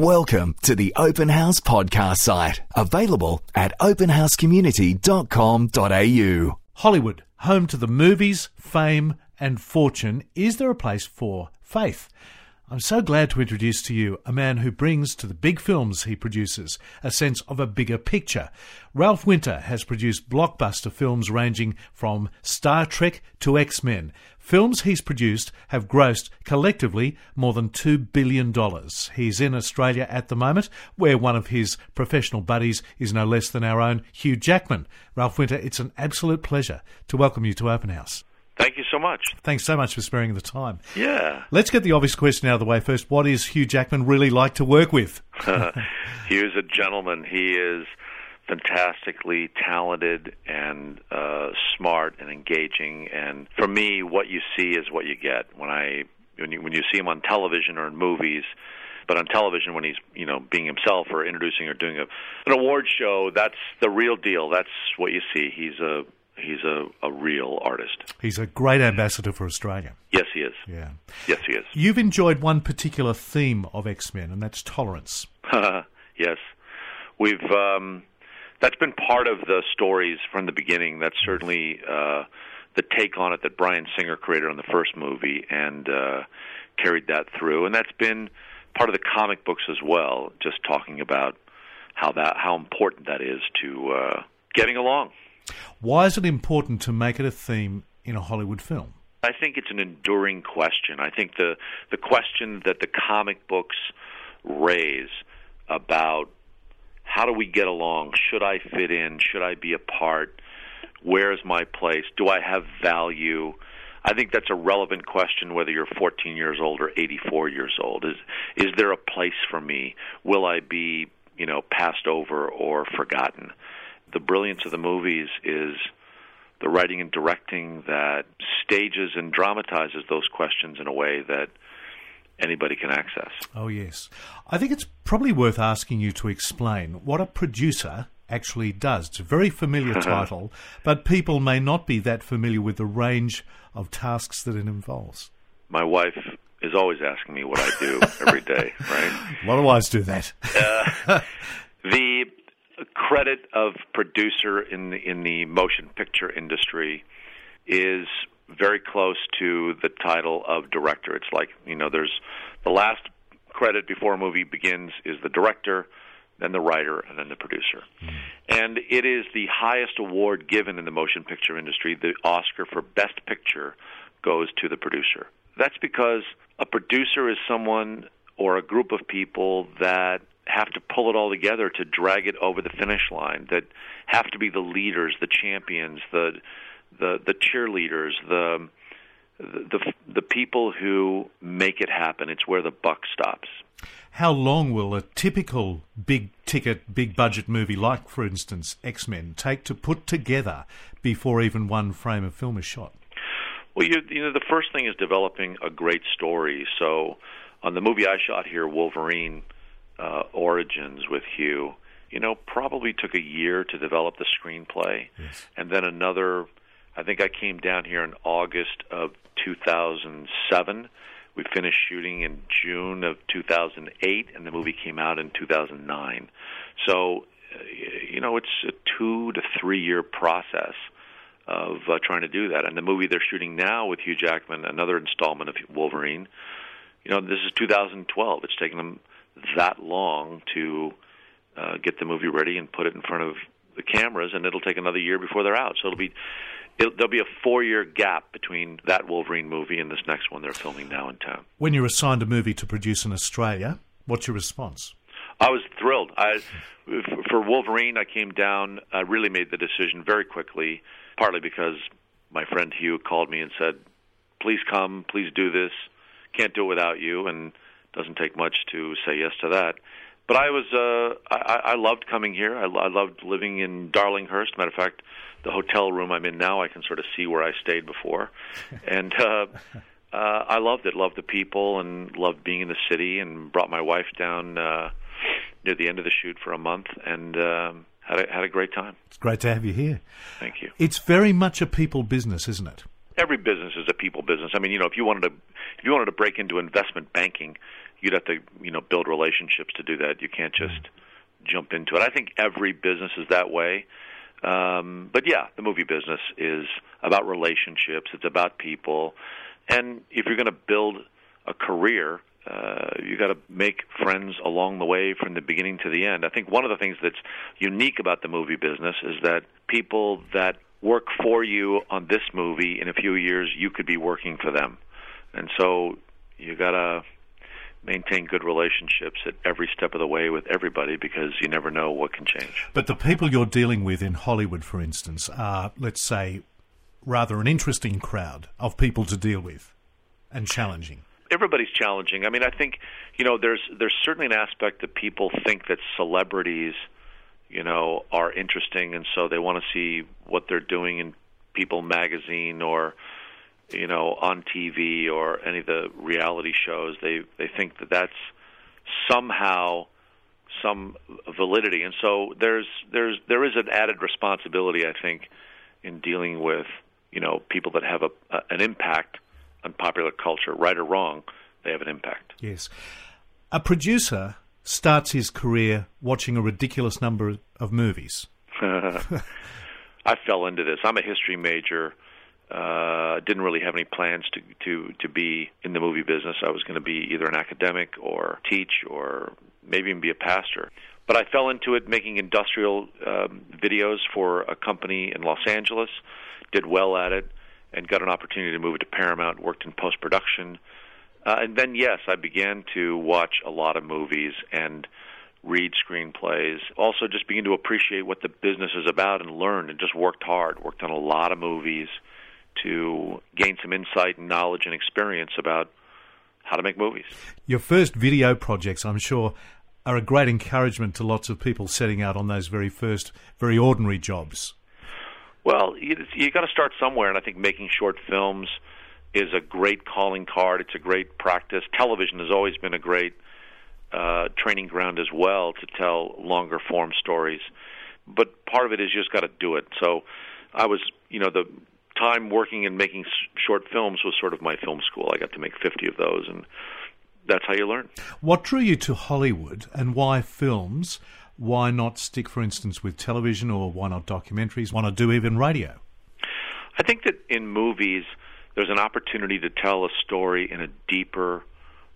Welcome to the Open House podcast site, available at openhousecommunity.com.au. Hollywood, home to the movies, fame, and fortune. Is there a place for faith? I'm so glad to introduce to you a man who brings to the big films he produces a sense of a bigger picture. Ralph Winter has produced blockbuster films ranging from Star Trek to X Men. Films he's produced have grossed collectively more than $2 billion. He's in Australia at the moment, where one of his professional buddies is no less than our own Hugh Jackman. Ralph Winter, it's an absolute pleasure to welcome you to Open House. Thank you so much. Thanks so much for sparing the time. Yeah. Let's get the obvious question out of the way first. What is Hugh Jackman really like to work with? he is a gentleman. He is fantastically talented and uh, smart and engaging. And for me, what you see is what you get when I when you when you see him on television or in movies. But on television, when he's you know being himself or introducing or doing a, an award show, that's the real deal. That's what you see. He's a he's a, a real artist. He's a great ambassador for Australia. Yes, he is. Yeah. Yes, he is. You've enjoyed one particular theme of X Men, and that's tolerance. yes, we've. Um, that's been part of the stories from the beginning. That's certainly uh, the take on it that Bryan Singer created on the first movie and uh, carried that through, and that's been part of the comic books as well. Just talking about how that how important that is to uh, getting along. Why is it important to make it a theme in a Hollywood film? I think it's an enduring question. I think the the question that the comic books raise about how do we get along? Should I fit in? Should I be a part? Where's my place? Do I have value? I think that's a relevant question whether you're 14 years old or 84 years old. Is is there a place for me? Will I be, you know, passed over or forgotten? The brilliance of the movies is the writing and directing that stages and dramatizes those questions in a way that anybody can access. Oh, yes. I think it's probably worth asking you to explain what a producer actually does. It's a very familiar title, but people may not be that familiar with the range of tasks that it involves. My wife is always asking me what I do every day, right? A lot of wives do that. uh, the credit of producer in the, in the motion picture industry is very close to the title of director. It's like you know, there's the last credit before a movie begins is the director, then the writer, and then the producer. Mm. And it is the highest award given in the motion picture industry. The Oscar for Best Picture goes to the producer. That's because a producer is someone or a group of people that have to pull it all together to drag it over the finish line that have to be the leaders the champions the the the cheerleaders, the the the people who make it happen. It's where the buck stops. How long will a typical big ticket, big budget movie, like for instance X Men, take to put together before even one frame of film is shot? Well, you, you know, the first thing is developing a great story. So, on the movie I shot here, Wolverine uh, Origins with Hugh, you know, probably took a year to develop the screenplay, yes. and then another I think I came down here in August of 2007. We finished shooting in June of 2008, and the movie came out in 2009. So, uh, you know, it's a two to three year process of uh, trying to do that. And the movie they're shooting now with Hugh Jackman, another installment of Wolverine, you know, this is 2012. It's taken them that long to uh, get the movie ready and put it in front of the cameras, and it'll take another year before they're out. So it'll be it, there'll be a four year gap between that Wolverine movie and this next one they're filming now in town. When you're assigned a movie to produce in Australia, what's your response? I was thrilled. I, for Wolverine, I came down. I really made the decision very quickly, partly because my friend Hugh called me and said, "Please come, please do this. Can't do it without you." And doesn't take much to say yes to that. But I was, uh, I, I loved coming here. I, I loved living in Darlinghurst. Matter of fact, the hotel room I'm in now, I can sort of see where I stayed before, and uh, uh, I loved it. Loved the people and loved being in the city. And brought my wife down uh, near the end of the shoot for a month and. Um, had a, had a great time. It's great to have you here. Thank you. It's very much a people business, isn't it? Every business is a people business. I mean, you know, if you wanted to if you wanted to break into investment banking, you'd have to you know build relationships to do that. You can't just jump into it. I think every business is that way. Um, but yeah, the movie business is about relationships. It's about people, and if you're going to build a career, uh, you got to make friends along the way from the beginning to the end. I think one of the things that's unique about the movie business is that people that work for you on this movie in a few years, you could be working for them, and so you got to maintain good relationships at every step of the way with everybody because you never know what can change. But the people you're dealing with in Hollywood, for instance, are, let's say, rather an interesting crowd of people to deal with and challenging. Everybody's challenging. I mean, I think you know there's there's certainly an aspect that people think that celebrities, you know, are interesting, and so they want to see what they're doing in People magazine or you know on TV or any of the reality shows. They they think that that's somehow some validity, and so there's there's there is an added responsibility, I think, in dealing with you know people that have a, a an impact on popular culture, right or wrong. They have an impact. Yes, a producer starts his career watching a ridiculous number of movies. I fell into this. I'm a history major. Uh, didn't really have any plans to to to be in the movie business. I was going to be either an academic or teach or maybe even be a pastor. But I fell into it making industrial um, videos for a company in Los Angeles. Did well at it, and got an opportunity to move to Paramount. Worked in post production, uh, and then yes, I began to watch a lot of movies and read screenplays. Also, just begin to appreciate what the business is about and learn. And just worked hard. Worked on a lot of movies to gain some insight and knowledge and experience about how to make movies. Your first video projects, I'm sure, are a great encouragement to lots of people setting out on those very first, very ordinary jobs. Well, you, you got to start somewhere, and I think making short films is a great calling card. It's a great practice. Television has always been a great uh, training ground as well to tell longer form stories. But part of it is you just got to do it. So I was, you know, the time working and making short films was sort of my film school. I got to make 50 of those, and that's how you learn. What drew you to Hollywood, and why films? Why not stick, for instance, with television, or why not documentaries? Why not do even radio? I think that in movies, there's an opportunity to tell a story in a deeper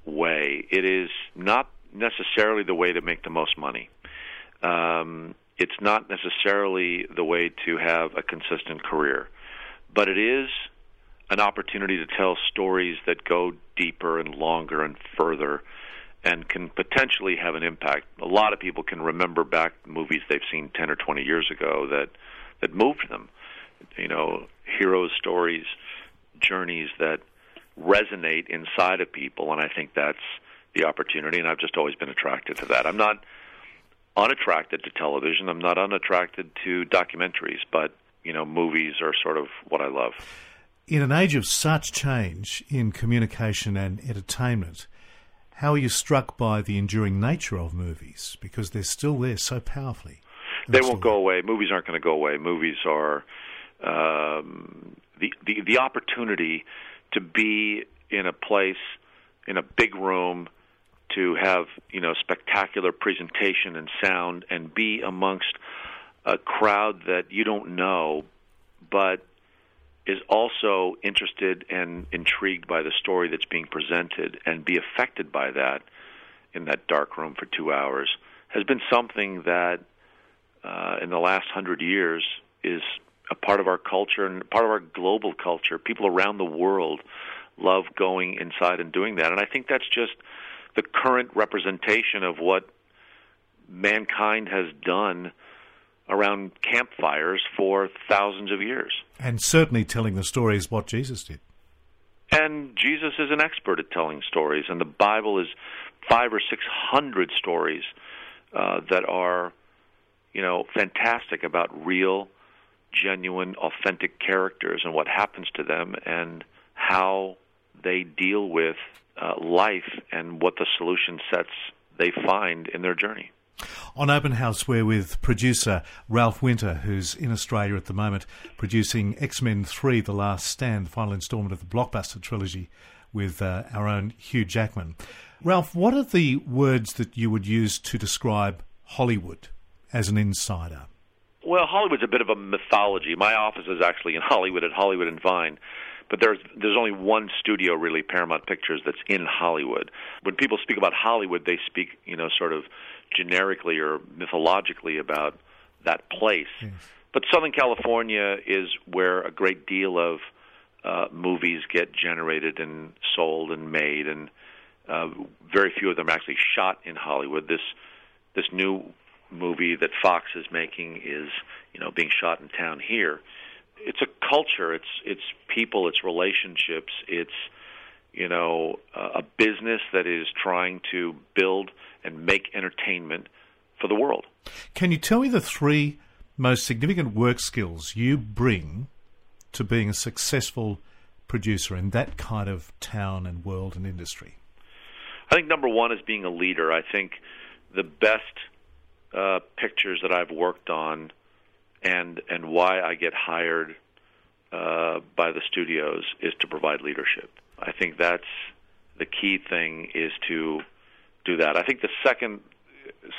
way. It is not necessarily the way to make the most money. Um, it's not necessarily the way to have a consistent career but it is an opportunity to tell stories that go deeper and longer and further and can potentially have an impact. A lot of people can remember back movies they've seen 10 or 20 years ago that that moved them. You know, heroes stories, journeys that resonate inside of people and I think that's the opportunity and I've just always been attracted to that. I'm not unattracted to television. I'm not unattracted to documentaries, but you know, movies are sort of what I love. In an age of such change in communication and entertainment, how are you struck by the enduring nature of movies? Because they're still there so powerfully. They won't go away. Movies aren't going to go away. Movies are um, the, the opportunity to be in a place in a big room to have you know spectacular presentation and sound and be amongst a crowd that you don't know, but is also interested and intrigued by the story that's being presented and be affected by that in that dark room for two hours has been something that uh, in the last hundred years is a part of our culture and part of our global culture. People around the world love going inside and doing that. And I think that's just the current representation of what mankind has done around campfires for thousands of years. And certainly telling the stories what Jesus did. And Jesus is an expert at telling stories, and the Bible is five or six hundred stories uh, that are, you know, fantastic about real, genuine, authentic characters and what happens to them and how they deal with uh, life and what the solution sets they find in their journey. On Open House, we're with producer Ralph Winter, who's in Australia at the moment producing X Men 3 The Last Stand, the final instalment of the blockbuster trilogy with uh, our own Hugh Jackman. Ralph, what are the words that you would use to describe Hollywood as an insider? Well, Hollywood's a bit of a mythology. My office is actually in Hollywood at Hollywood and Vine, but there's there's only one studio really, Paramount Pictures, that's in Hollywood. When people speak about Hollywood, they speak, you know, sort of generically or mythologically about that place. Yes. But Southern California is where a great deal of uh, movies get generated and sold and made, and uh, very few of them are actually shot in Hollywood. This this new movie that Fox is making is you know being shot in town here. It's a culture. It's it's people. It's relationships. It's you know a business that is trying to build and make entertainment for the world. Can you tell me the three most significant work skills you bring to being a successful producer in that kind of town and world and industry? I think number one is being a leader. I think the best uh, pictures that I've worked on and and why I get hired uh, by the studios is to provide leadership. I think that's the key thing is to do that. I think the second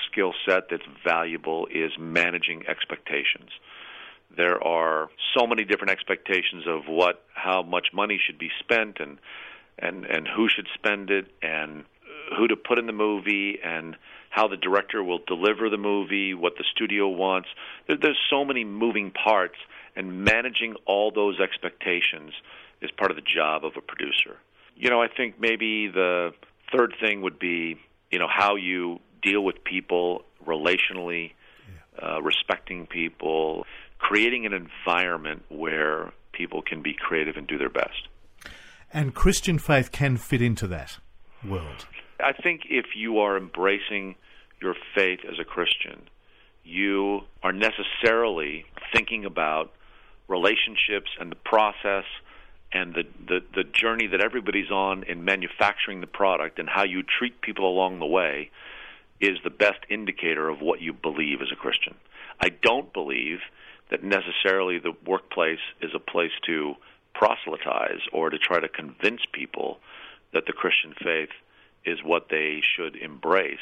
skill set that's valuable is managing expectations. There are so many different expectations of what how much money should be spent and and and who should spend it and who to put in the movie and how the director will deliver the movie, what the studio wants. There, there's so many moving parts, and managing all those expectations is part of the job of a producer. You know, I think maybe the third thing would be, you know, how you deal with people relationally, uh, respecting people, creating an environment where people can be creative and do their best. And Christian faith can fit into that world. I think if you are embracing your faith as a Christian, you are necessarily thinking about relationships and the process and the, the, the journey that everybody's on in manufacturing the product and how you treat people along the way is the best indicator of what you believe as a Christian. I don't believe that necessarily the workplace is a place to proselytize or to try to convince people that the Christian faith is what they should embrace.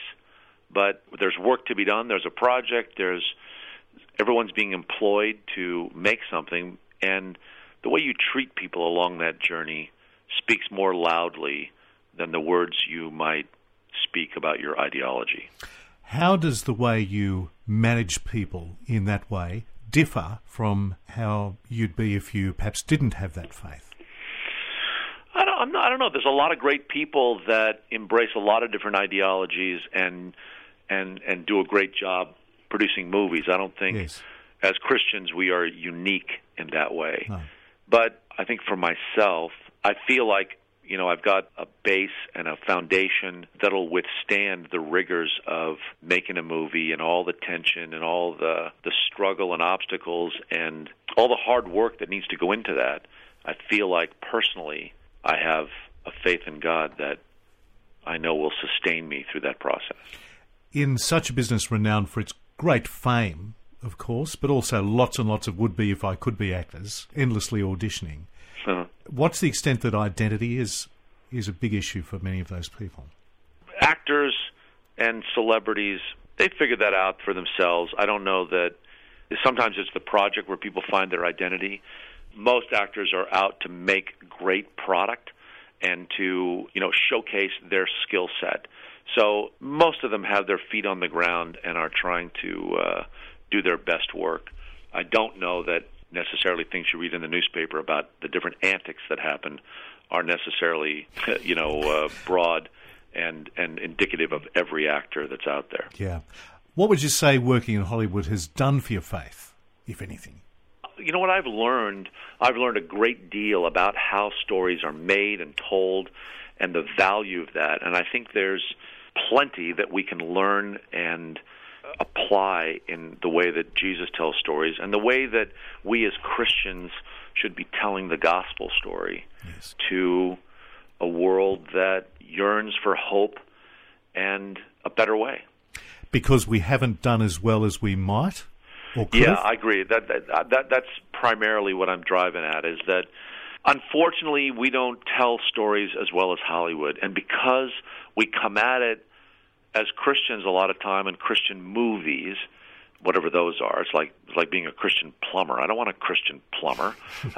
But there's work to be done. There's a project. There's everyone's being employed to make something, and the way you treat people along that journey speaks more loudly than the words you might speak about your ideology. How does the way you manage people in that way differ from how you'd be if you perhaps didn't have that faith? I don't, not, I don't know. There's a lot of great people that embrace a lot of different ideologies and and and do a great job producing movies. I don't think yes. as Christians we are unique in that way. No. But I think for myself, I feel like you know, I've got a base and a foundation that'll withstand the rigors of making a movie and all the tension and all the the struggle and obstacles and all the hard work that needs to go into that. I feel like personally I have a faith in God that I know will sustain me through that process. In such a business renowned for its great fame, of course, but also lots and lots of would be if I could be actors, endlessly auditioning. Uh-huh. What's the extent that identity is is a big issue for many of those people? Actors and celebrities, they figure that out for themselves. I don't know that sometimes it's the project where people find their identity. Most actors are out to make great product and to, you know, showcase their skill set. So most of them have their feet on the ground and are trying to uh, do their best work. I don't know that necessarily things you read in the newspaper about the different antics that happen are necessarily, you know, uh, broad and and indicative of every actor that's out there. Yeah. What would you say working in Hollywood has done for your faith, if anything? You know what I've learned? I've learned a great deal about how stories are made and told and the value of that. And I think there's plenty that we can learn and apply in the way that Jesus tells stories and the way that we as Christians should be telling the gospel story yes. to a world that yearns for hope and a better way. Because we haven't done as well as we might? yeah, I agree. That, that, that that's primarily what I'm driving at is that Unfortunately, we don't tell stories as well as Hollywood, and because we come at it as Christians a lot of time in Christian movies, whatever those are. It's like it's like being a Christian plumber. I don't want a Christian plumber.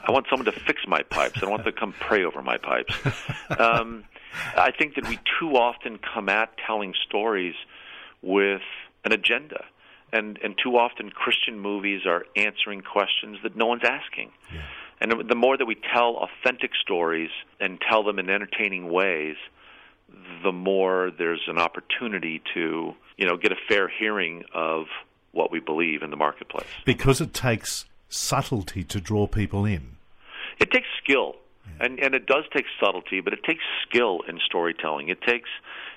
I want someone to fix my pipes. I don't want them to come pray over my pipes. Um, I think that we too often come at telling stories with an agenda. And and too often Christian movies are answering questions that no one's asking. Yeah. And the more that we tell authentic stories and tell them in entertaining ways, the more there's an opportunity to, you know, get a fair hearing of what we believe in the marketplace. Because it takes subtlety to draw people in. It takes skill. Yeah. And and it does take subtlety, but it takes skill in storytelling. It takes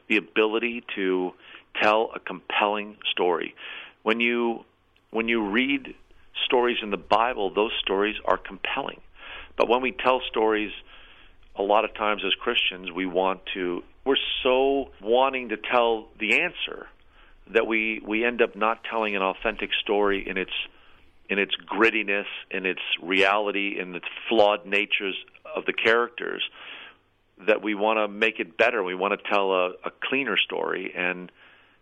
the ability to tell a compelling story. When you when you read stories in the Bible, those stories are compelling. But when we tell stories a lot of times as Christians, we want to we're so wanting to tell the answer that we we end up not telling an authentic story in its in its grittiness, in its reality, in its flawed natures of the characters. That we want to make it better. We want to tell a, a cleaner story, and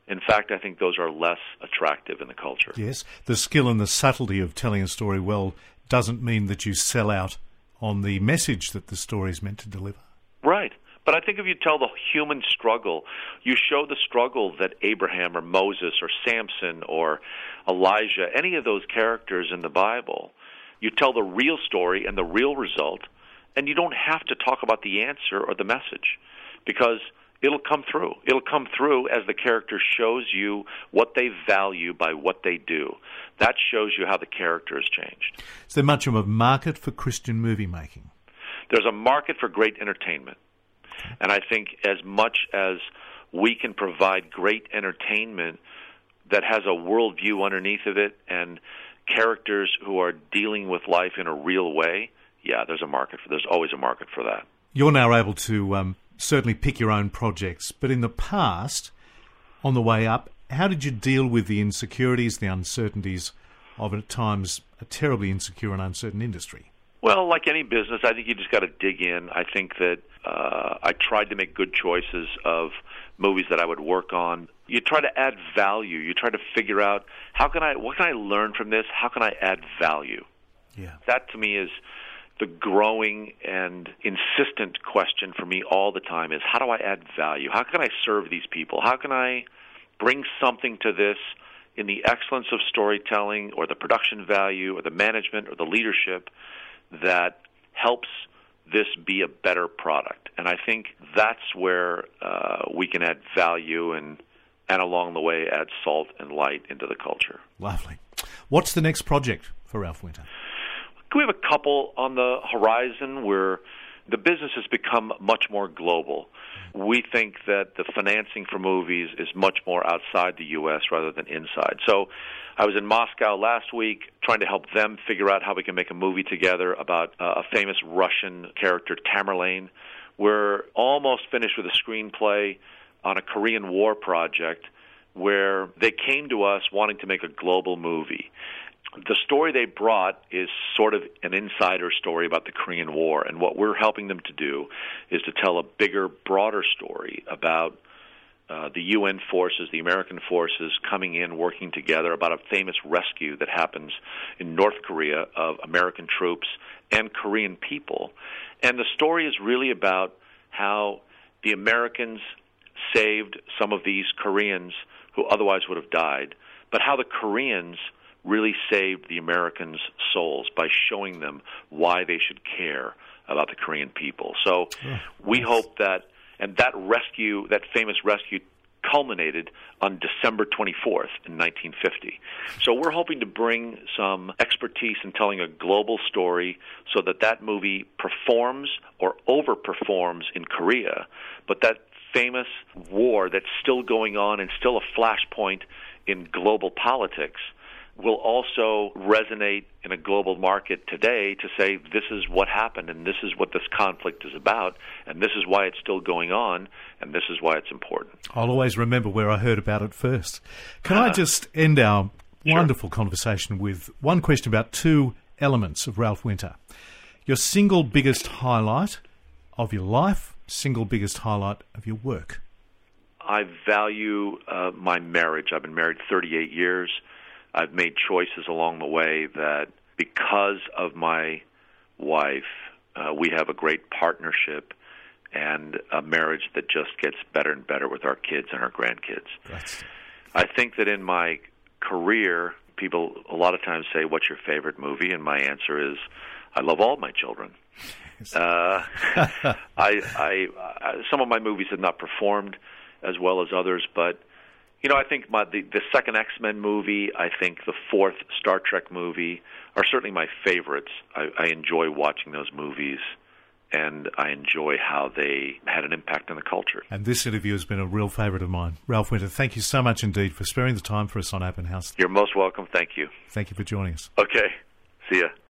in fact, I think those are less attractive in the culture. Yes, the skill and the subtlety of telling a story well doesn't mean that you sell out on the message that the story is meant to deliver. Right. But I think if you tell the human struggle, you show the struggle that Abraham or Moses or Samson or Elijah, any of those characters in the Bible, you tell the real story and the real result, and you don't have to talk about the answer or the message because it'll come through. It'll come through as the character shows you what they value by what they do. That shows you how the character has changed. Is there much of a market for Christian movie making? There's a market for great entertainment. And I think as much as we can provide great entertainment that has a worldview underneath of it and characters who are dealing with life in a real way, yeah, there's a market for. There's always a market for that. You're now able to um, certainly pick your own projects, but in the past, on the way up, how did you deal with the insecurities, the uncertainties of at times a terribly insecure and uncertain industry? Well, like any business, I think you just got to dig in. I think that uh, I tried to make good choices of movies that I would work on. You try to add value. You try to figure out how can I, what can I learn from this? How can I add value? Yeah. That to me is the growing and insistent question for me all the time is how do I add value? How can I serve these people? How can I bring something to this in the excellence of storytelling or the production value or the management or the leadership that helps this be a better product? And I think that's where uh, we can add value and and along the way add salt and light into the culture. Lovely. What's the next project for Ralph Winter? We have a couple on the horizon where the business has become much more global. We think that the financing for movies is much more outside the U.S. rather than inside. So I was in Moscow last week trying to help them figure out how we can make a movie together about uh, a famous Russian character, Tamerlane. We're almost finished with a screenplay on a Korean War project where they came to us wanting to make a global movie the story they brought is sort of an insider story about the Korean War, and what we're helping them to do is to tell a bigger, broader story about uh, the UN forces, the American forces coming in, working together about a famous rescue that happens in North Korea of American troops and Korean people. And the story is really about how the Americans saved some of these Koreans who otherwise would have died, but how the Koreans really saved the Americans' souls by showing them why they should care about the Korean people. So yeah, we hope that, and that rescue, that famous rescue, culminated on December 24th in 1950. So we're hoping to bring some expertise in telling a global story so that that movie performs or overperforms in Korea, but that famous war that's still going on and still a flashpoint in global politics will also resonate in a global market today to say this is what happened and this is what this conflict is about and this is why it's still going on and this is why it's important. I'll always remember where I heard about it first. Can uh, I just end our sure. wonderful conversation with one question about two elements of Ralph Winter? Your single biggest highlight of your life, single biggest highlight of your work. I value uh, my marriage. I've been married 38 years. I've made choices along the way that because of my wife, uh, we have a great partnership and a marriage that just gets better and better with our kids and our grandkids. That's, I think that in my career, people a lot of times say, "What's your favorite movie?" And my answer is, "I love all my children." Uh, I, I, I, some of my movies have not performed as well as others, but you know, I think my the, the second X Men movie, I think the fourth Star Trek movie are certainly my favorites. I, I enjoy watching those movies and I enjoy how they had an impact on the culture. and this interview has been a real favourite of mine. Ralph Winter, thank you so much indeed for sparing the time for us on Open House. You're most welcome. Thank you. Thank you for joining us. Okay. See ya.